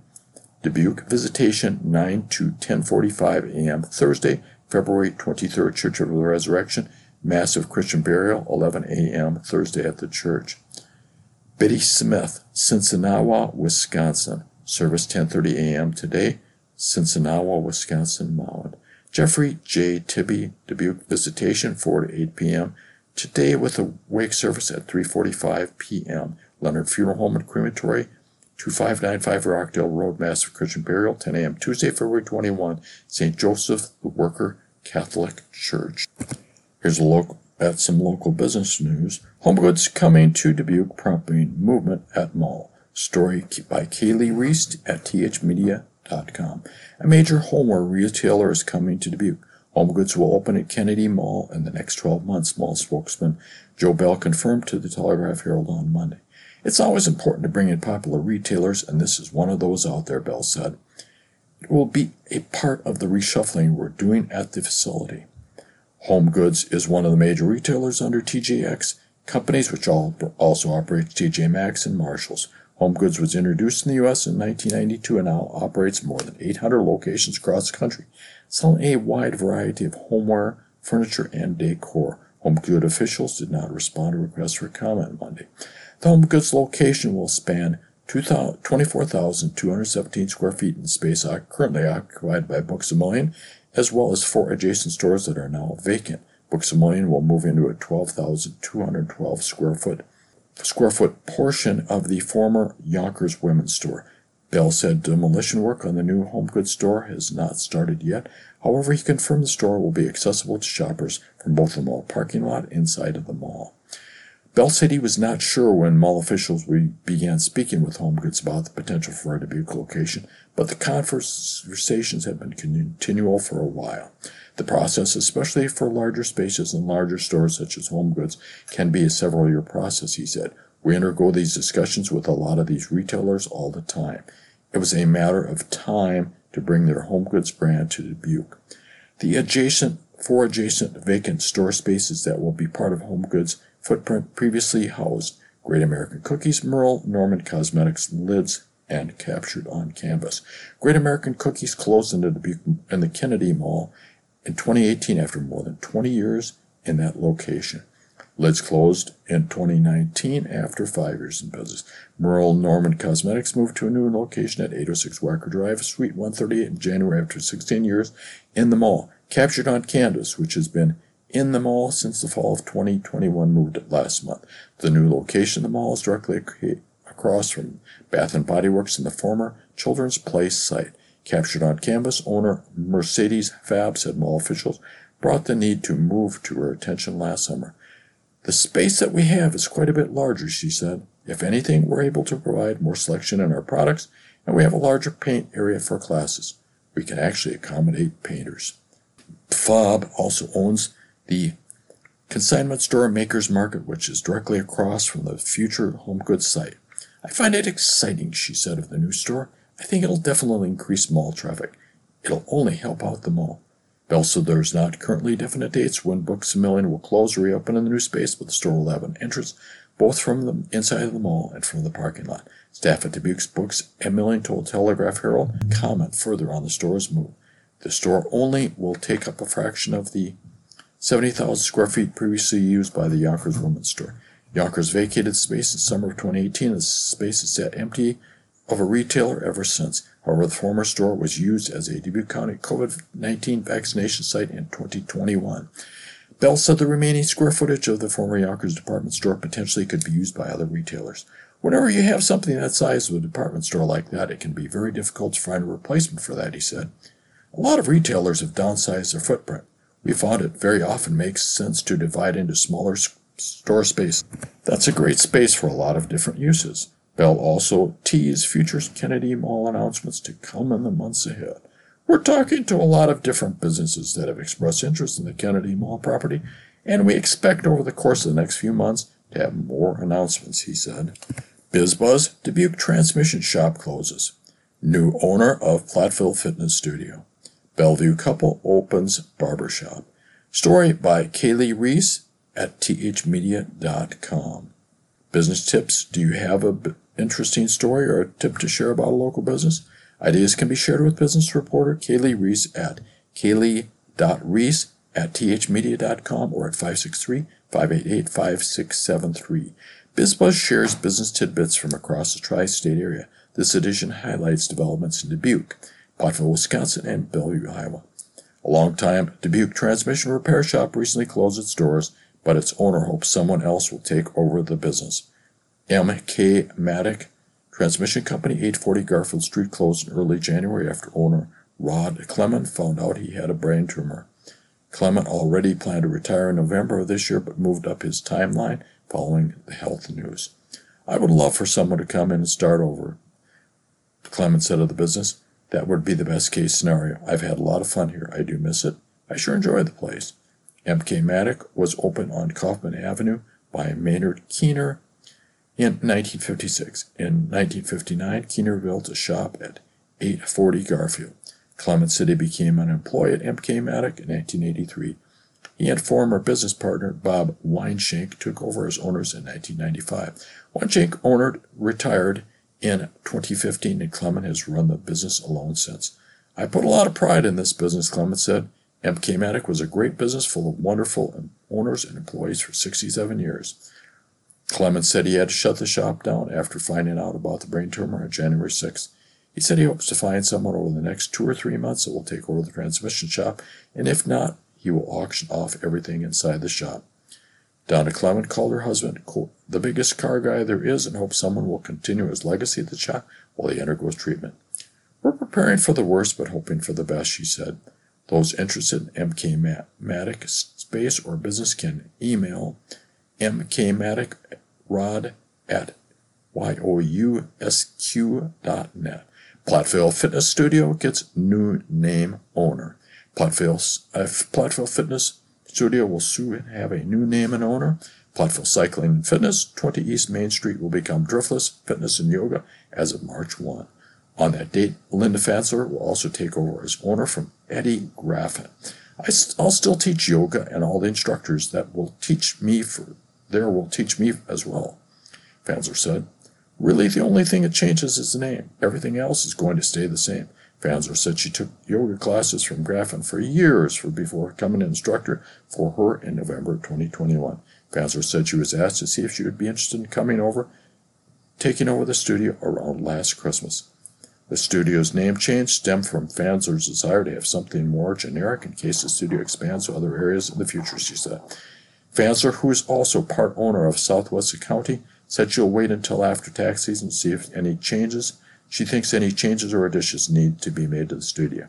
Dubuque. Visitation 9 to 10:45 a.m. Thursday, February 23rd. Church of the Resurrection. Massive Christian burial 11 a.m. Thursday at the church. Betty Smith, Sinsinawa, Wisconsin. Service 10:30 a.m. today. Sinsinawa, Wisconsin, Mound. Jeffrey J. Tibby, Dubuque Visitation, 4 to 8 p.m. Today with a wake service at 3.45 p.m. Leonard Funeral Home and Crematory, 2595 Rockdale Road, Massive Christian Burial, 10 a.m. Tuesday, February 21, St. Joseph the Worker Catholic Church. Here's a look at some local business news. Home Goods coming to Dubuque prompting movement at mall. Story by Kaylee Reese at thmedia.com. A major homeware retailer is coming to Dubuque. Home Goods will open at Kennedy Mall in the next 12 months, mall spokesman Joe Bell confirmed to the Telegraph Herald on Monday. It's always important to bring in popular retailers, and this is one of those out there, Bell said. It will be a part of the reshuffling we're doing at the facility. Home Goods is one of the major retailers under TJX, companies which also operate TJ Maxx and Marshalls. Home Goods was introduced in the U.S. in 1992 and now operates more than 800 locations across the country, selling a wide variety of homeware, furniture, and decor. Home Goods officials did not respond to requests for comment Monday. The Home Goods location will span 24,217 square feet in space currently occupied by Books A Million, as well as four adjacent stores that are now vacant. Books A Million will move into a 12,212 square foot square foot portion of the former Younkers women's store. Bell said demolition work on the new home goods store has not started yet. However, he confirmed the store will be accessible to shoppers from both the mall parking lot inside of the mall. Bell said he was not sure when mall officials began speaking with Home Goods about the potential for a Dubuque location, but the conversations have been continual for a while. The process, especially for larger spaces and larger stores such as Home Goods, can be a several year process, he said. We undergo these discussions with a lot of these retailers all the time. It was a matter of time to bring their Home Goods brand to Dubuque. The adjacent four adjacent vacant store spaces that will be part of Home Goods footprint previously housed Great American Cookies, Merle, Norman Cosmetics, Lids, and captured on canvas. Great American Cookies closed in the, Dubuque, in the Kennedy Mall in 2018 after more than 20 years in that location. Lids closed in 2019 after five years in business. Merle Norman Cosmetics moved to a new location at 806 Walker Drive, Suite 138 in January after 16 years in the mall. Captured on canvas, which has been in the mall since the fall of 2021, moved last month. The new location of the mall is directly across from Bath and Body Works in the former Children's Place site. Captured on canvas, owner Mercedes Fab said mall officials brought the need to move to her attention last summer. The space that we have is quite a bit larger, she said. If anything, we're able to provide more selection in our products, and we have a larger paint area for classes. We can actually accommodate painters. FOB also owns the consignment store Makers Market, which is directly across from the future home goods site. I find it exciting, she said of the new store. I think it'll definitely increase mall traffic. It'll only help out the mall. Said there's not currently definite dates when Books a Million will close or reopen in the new space, but the store will have an entrance both from the inside of the mall and from the parking lot. Staff at Dubuque's Books a Million told Telegraph Herald comment further on the store's move. The store only will take up a fraction of the 70,000 square feet previously used by the Younkers Women's Store. Younkers vacated space in summer of 2018 the space is sat empty of a retailer ever since. However, the former store was used as a Dubuque County COVID 19 vaccination site in 2021. Bell said the remaining square footage of the former Younkers department store potentially could be used by other retailers. Whenever you have something that size of a department store like that, it can be very difficult to find a replacement for that, he said. A lot of retailers have downsized their footprint. We found it very often makes sense to divide into smaller store space. That's a great space for a lot of different uses. Bell also teased future Kennedy Mall announcements to come in the months ahead. We're talking to a lot of different businesses that have expressed interest in the Kennedy Mall property, and we expect over the course of the next few months to have more announcements, he said. BizBuzz Dubuque Transmission Shop closes. New owner of Platteville Fitness Studio. Bellevue couple opens barbershop. Story by Kaylee Reese at thmedia.com. Business tips. Do you have an interesting story or a tip to share about a local business? Ideas can be shared with business reporter Kaylee Reese at kaylee.reese at thmedia.com or at 563-588-5673. BizBuzz shares business tidbits from across the tri-state area. This edition highlights developments in Dubuque, Platteville, Wisconsin, and Bellevue, Iowa. A long-time Dubuque transmission repair shop recently closed its doors but its owner hopes someone else will take over the business. M.K. Maddock Transmission Company, 840 Garfield Street, closed in early January after owner Rod Clement found out he had a brain tumor. Clement already planned to retire in November of this year, but moved up his timeline following the health news. I would love for someone to come in and start over, Clement said of the business. That would be the best case scenario. I've had a lot of fun here. I do miss it. I sure enjoy the place. M.K. Maddock was opened on Kaufmann Avenue by Maynard Keener in 1956. In 1959, Keener built a shop at 840 Garfield. Clement City became an employee at M.K. Maddock in 1983. He and former business partner Bob Weinshank took over as owners in 1995. Weinshank owner retired in 2015, and Clement has run the business alone since. I put a lot of pride in this business, Clement said. MK Maddock was a great business full of wonderful owners and employees for 67 years. Clement said he had to shut the shop down after finding out about the brain tumor on January 6th. He said he hopes to find someone over the next two or three months that will take over the transmission shop, and if not, he will auction off everything inside the shop. Donna Clement called her husband, quote, the biggest car guy there is and hopes someone will continue his legacy at the shop while he undergoes treatment. We're preparing for the worst but hoping for the best, she said. Those interested in MK Maddock space or business can email mkmaddock.rod at yousq.net. Platteville Fitness Studio gets new name owner. Platteville, uh, Platteville Fitness Studio will soon have a new name and owner. Platteville Cycling and Fitness, 20 East Main Street, will become Driftless Fitness and Yoga as of March 1. On that date, Linda Fatzler will also take over as owner from Eddie Graffin. I'll still teach yoga, and all the instructors that will teach me for there will teach me as well. Fatzler said, Really, the only thing that changes is the name. Everything else is going to stay the same. Fanzer said she took yoga classes from Graffin for years for before becoming an instructor for her in November 2021. Fanzer said she was asked to see if she would be interested in coming over, taking over the studio around last Christmas. The studio's name change stemmed from Fanzer's desire to have something more generic in case the studio expands to other areas in the future, she said. Fanzer, who is also part owner of Southwest County, said she'll wait until after tax season to see if any changes she thinks any changes or additions need to be made to the studio.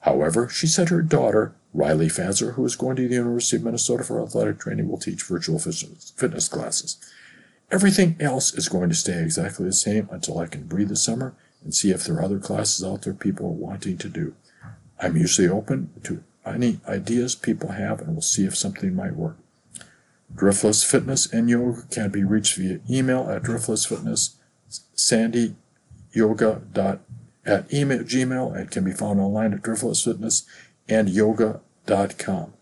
However, she said her daughter, Riley Fanzer, who is going to the University of Minnesota for athletic training, will teach virtual fitness classes. Everything else is going to stay exactly the same until I can breathe the summer and see if there are other classes out there people are wanting to do. I'm usually open to any ideas people have and we'll see if something might work. Driftless Fitness and Yoga can be reached via email at driftlessfitness, Sandy yoga dot at email gmail and can be found online at Driftless Fitness and yoga.com.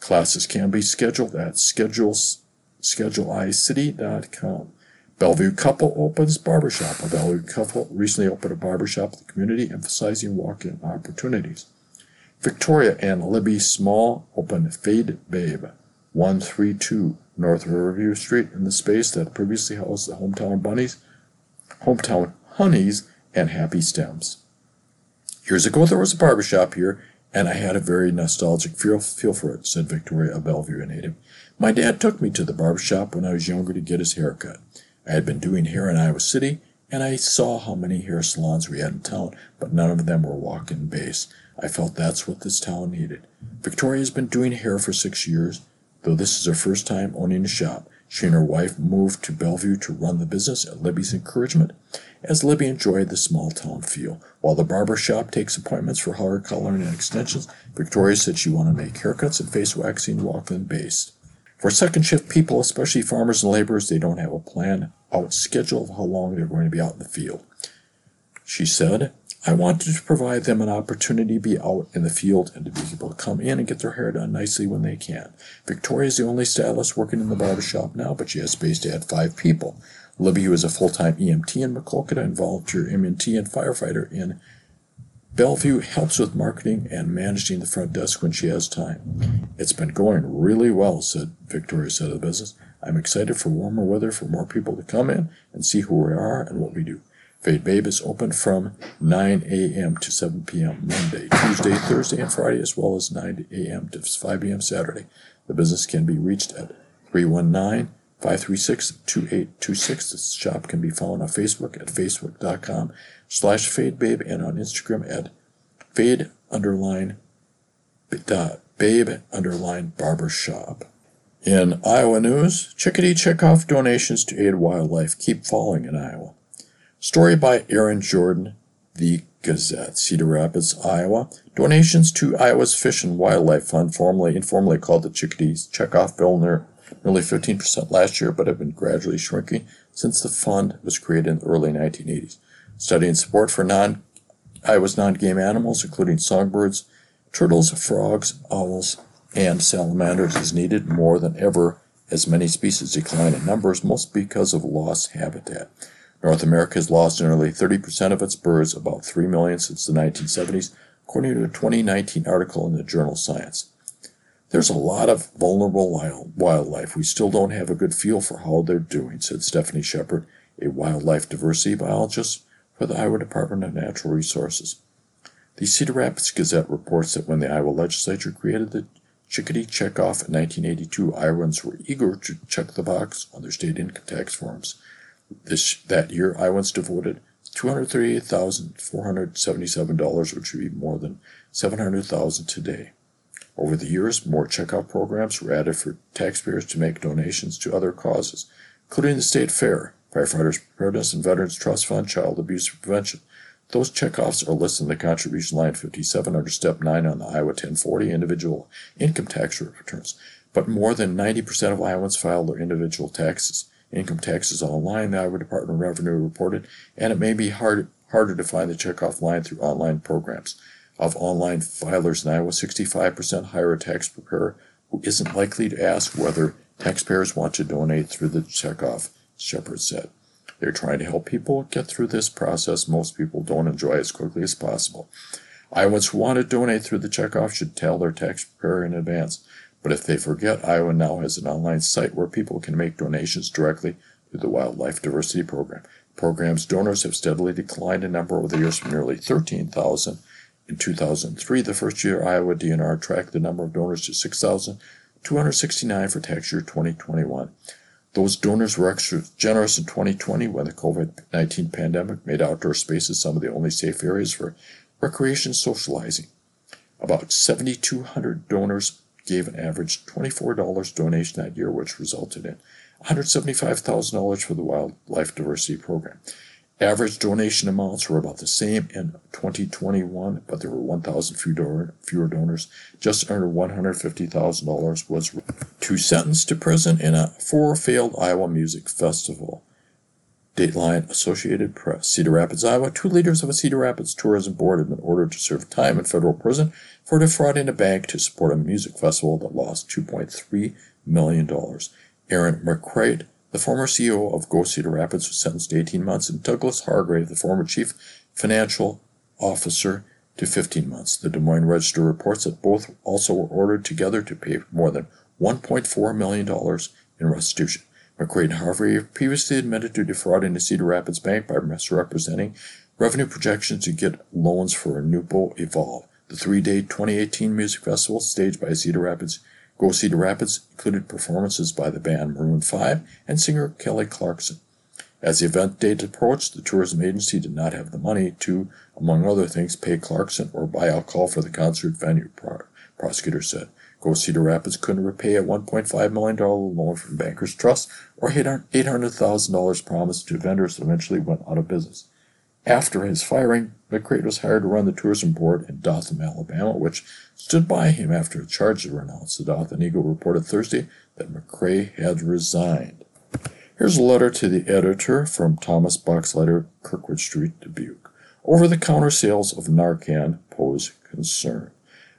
Classes can be scheduled at schedules schedulicity.com. Bellevue Couple opens barbershop. A Bellevue couple recently opened a barbershop in the community emphasizing walk-in opportunities. Victoria and Libby Small opened Fade Babe, 132 North Riverview Street in the space that previously housed the Hometown Bunnies, Hometown honeys, and happy stems. Years ago, there was a barbershop here, and I had a very nostalgic feel, feel for it, said Victoria, a Bellevue native. My dad took me to the barbershop when I was younger to get his hair cut. I had been doing hair in Iowa City, and I saw how many hair salons we had in town, but none of them were walk-in base. I felt that's what this town needed. Victoria has been doing hair for six years, though this is her first time owning a shop. She and her wife moved to Bellevue to run the business at Libby's encouragement as Libby enjoyed the small town feel. While the barber shop takes appointments for hair coloring and extensions, Victoria said she wanted to make haircuts and face waxing walk-in based. For second shift people, especially farmers and laborers, they don't have a plan out schedule of how long they're going to be out in the field. She said, I wanted to provide them an opportunity to be out in the field and to be able to come in and get their hair done nicely when they can. Victoria is the only stylist working in the barber shop now, but she has space to add five people. Libby, who is a full-time EMT in Maquoketa and volunteer EMT and firefighter in Bellevue, helps with marketing and managing the front desk when she has time. It's been going really well, said Victoria said of the business. I'm excited for warmer weather for more people to come in and see who we are and what we do. Fade Babe is open from 9 a.m. to 7 p.m. Monday, Tuesday, Thursday, and Friday, as well as 9 a.m. to 5 p.m. Saturday. The business can be reached at 319 536-2826. This shop can be found on Facebook at facebook.com slash fadebabe and on Instagram at fade underline babe underline barbershop. In Iowa news, Chickadee checkoff donations to aid wildlife keep falling in Iowa. Story by Erin Jordan, The Gazette, Cedar Rapids, Iowa. Donations to Iowa's Fish and Wildlife Fund, formerly informally called the Chickadees Checkoff Bill nearly 15% last year, but have been gradually shrinking since the fund was created in the early 1980s. Studying support for non Iowa's non-game animals, including songbirds, turtles, frogs, owls, and salamanders, is needed more than ever as many species decline in numbers, most because of lost habitat. North America has lost nearly 30% of its birds, about 3 million since the 1970s, according to a 2019 article in the journal Science. There's a lot of vulnerable wildlife. We still don't have a good feel for how they're doing, said Stephanie Shepard, a wildlife diversity biologist for the Iowa Department of Natural Resources. The Cedar Rapids Gazette reports that when the Iowa legislature created the Chickadee checkoff in 1982, Iowans were eager to check the box on their state income tax forms. This, that year, Iowans devoted $238,477, which would be more than 700,000 today. Over the years, more checkout programs were added for taxpayers to make donations to other causes, including the State Fair, Firefighters Preparedness and Veterans Trust Fund, Child Abuse Prevention. Those checkoffs are listed in the contribution line 57 under Step 9 on the Iowa 1040 individual income tax returns. But more than 90% of Iowans filed their individual taxes. Income taxes online, the Iowa Department of Revenue reported, and it may be hard, harder to find the checkoff line through online programs of online filers in Iowa, 65% hire a tax preparer who isn't likely to ask whether taxpayers want to donate through the checkoff, Shepard said. They're trying to help people get through this process most people don't enjoy as quickly as possible. Iowans who want to donate through the checkoff should tell their tax preparer in advance. But if they forget, Iowa now has an online site where people can make donations directly through the Wildlife Diversity Program. The program's donors have steadily declined in number over the years from nearly 13,000 in 2003, the first year Iowa DNR tracked the number of donors to 6,269 for tax year 2021. Those donors were extra generous in 2020 when the COVID 19 pandemic made outdoor spaces some of the only safe areas for recreation socializing. About 7,200 donors gave an average $24 donation that year, which resulted in $175,000 for the Wildlife Diversity Program. Average donation amounts were about the same in 2021, but there were 1,000 fewer donors. Just under $150,000 was two sentenced to prison in a four failed Iowa Music Festival. Dateline Associated Press. Cedar Rapids, Iowa. Two leaders of a Cedar Rapids Tourism Board have been ordered to serve time in federal prison for defrauding a bank to support a music festival that lost $2.3 million. Aaron McCreight the former CEO of Go Cedar Rapids was sentenced to 18 months, and Douglas Hargrave, the former chief financial officer, to 15 months. The Des Moines Register reports that both also were ordered together to pay more than $1.4 million in restitution. And Hargrave previously admitted to defrauding the Cedar Rapids Bank by misrepresenting revenue projections to get loans for a NewBo Evolve, the three-day 2018 music festival staged by Cedar Rapids Go Cedar Rapids included performances by the band Maroon 5 and singer Kelly Clarkson. As the event date approached, the tourism agency did not have the money to, among other things, pay Clarkson or buy alcohol for the concert venue, prosecutors said. Go Cedar Rapids couldn't repay a $1.5 million loan from Bankers Trust or $800,000 promised to vendors eventually went out of business. After his firing, McCreight was hired to run the tourism board in Dothan, Alabama, which stood by him after the charges were announced. The Dothan Eagle reported Thursday that McCreight had resigned. Here's a letter to the editor from Thomas Boxleiter, Kirkwood Street, Dubuque. Over the counter sales of Narcan pose concern.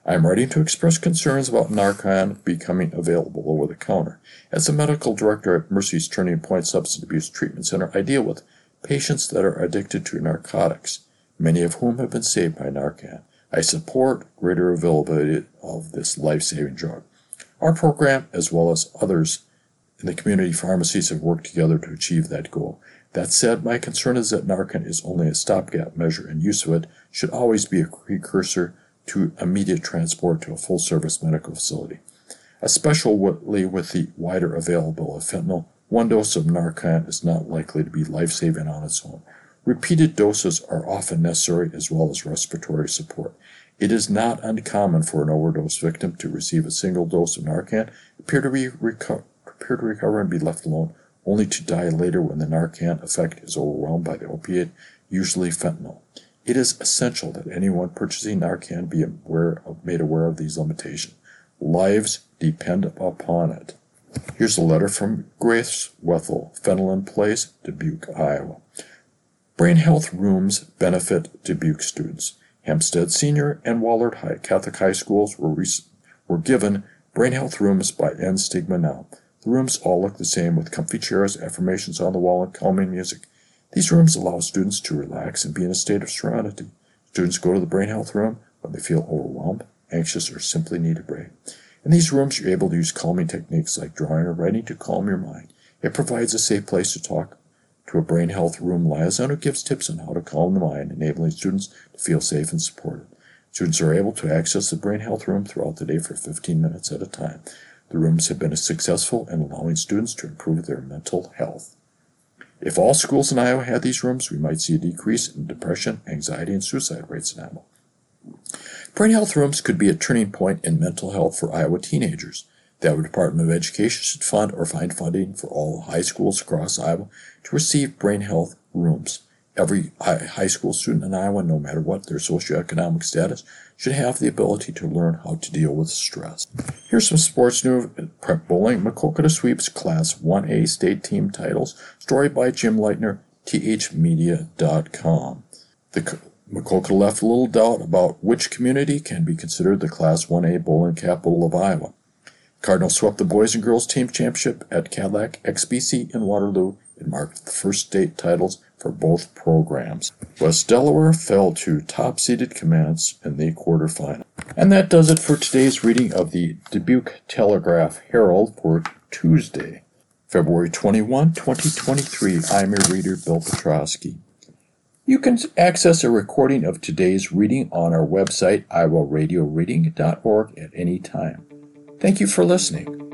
I am writing to express concerns about Narcan becoming available over the counter. As a medical director at Mercy's Turning Point Substance Abuse Treatment Center, I deal with patients that are addicted to narcotics, many of whom have been saved by Narcan. I support greater availability of this life saving drug. Our program, as well as others in the community pharmacies, have worked together to achieve that goal. That said, my concern is that Narcan is only a stopgap measure, and use of it should always be a precursor to immediate transport to a full service medical facility. Especially with the wider availability of fentanyl, one dose of Narcan is not likely to be life saving on its own. Repeated doses are often necessary as well as respiratory support. It is not uncommon for an overdose victim to receive a single dose of Narcan, appear to, be reco- appear to recover and be left alone, only to die later when the Narcan effect is overwhelmed by the opiate, usually fentanyl. It is essential that anyone purchasing Narcan be aware of, made aware of these limitations. Lives depend upon it. Here's a letter from Grace Wethel, Fenelon Place, Dubuque, Iowa. Brain health rooms benefit Dubuque students. Hempstead Senior and Wahlert High Catholic High Schools were, were given brain health rooms by N. Stigma Now. The rooms all look the same with comfy chairs, affirmations on the wall, and calming music. These rooms allow students to relax and be in a state of serenity. Students go to the brain health room when they feel overwhelmed, anxious, or simply need a break. In these rooms, you're able to use calming techniques like drawing or writing to calm your mind. It provides a safe place to talk to a brain health room liaison who gives tips on how to calm the mind, enabling students to feel safe and supported. Students are able to access the brain health room throughout the day for 15 minutes at a time. The rooms have been successful in allowing students to improve their mental health. If all schools in Iowa had these rooms, we might see a decrease in depression, anxiety, and suicide rates in Iowa. Brain health rooms could be a turning point in mental health for Iowa teenagers. The Iowa Department of Education should fund or find funding for all high schools across Iowa to receive brain health rooms. Every high school student in Iowa, no matter what their socioeconomic status, should have the ability to learn how to deal with stress. Here's some sports news. Prep bowling. Maquoketa sweeps Class 1A state team titles. Story by Jim Leitner, thmedia.com. The Maquoketa left little doubt about which community can be considered the Class 1A bowling capital of Iowa. Cardinals swept the boys and girls team championship at Cadillac XBC in Waterloo It marked the first state titles for both programs. West Delaware fell to top seeded Commands in the quarterfinal. And that does it for today's reading of the Dubuque Telegraph Herald for Tuesday, February 21, 2023. I'm your reader, Bill Petrosky. You can access a recording of today's reading on our website, iowaradioreading.org, at any time. Thank you for listening.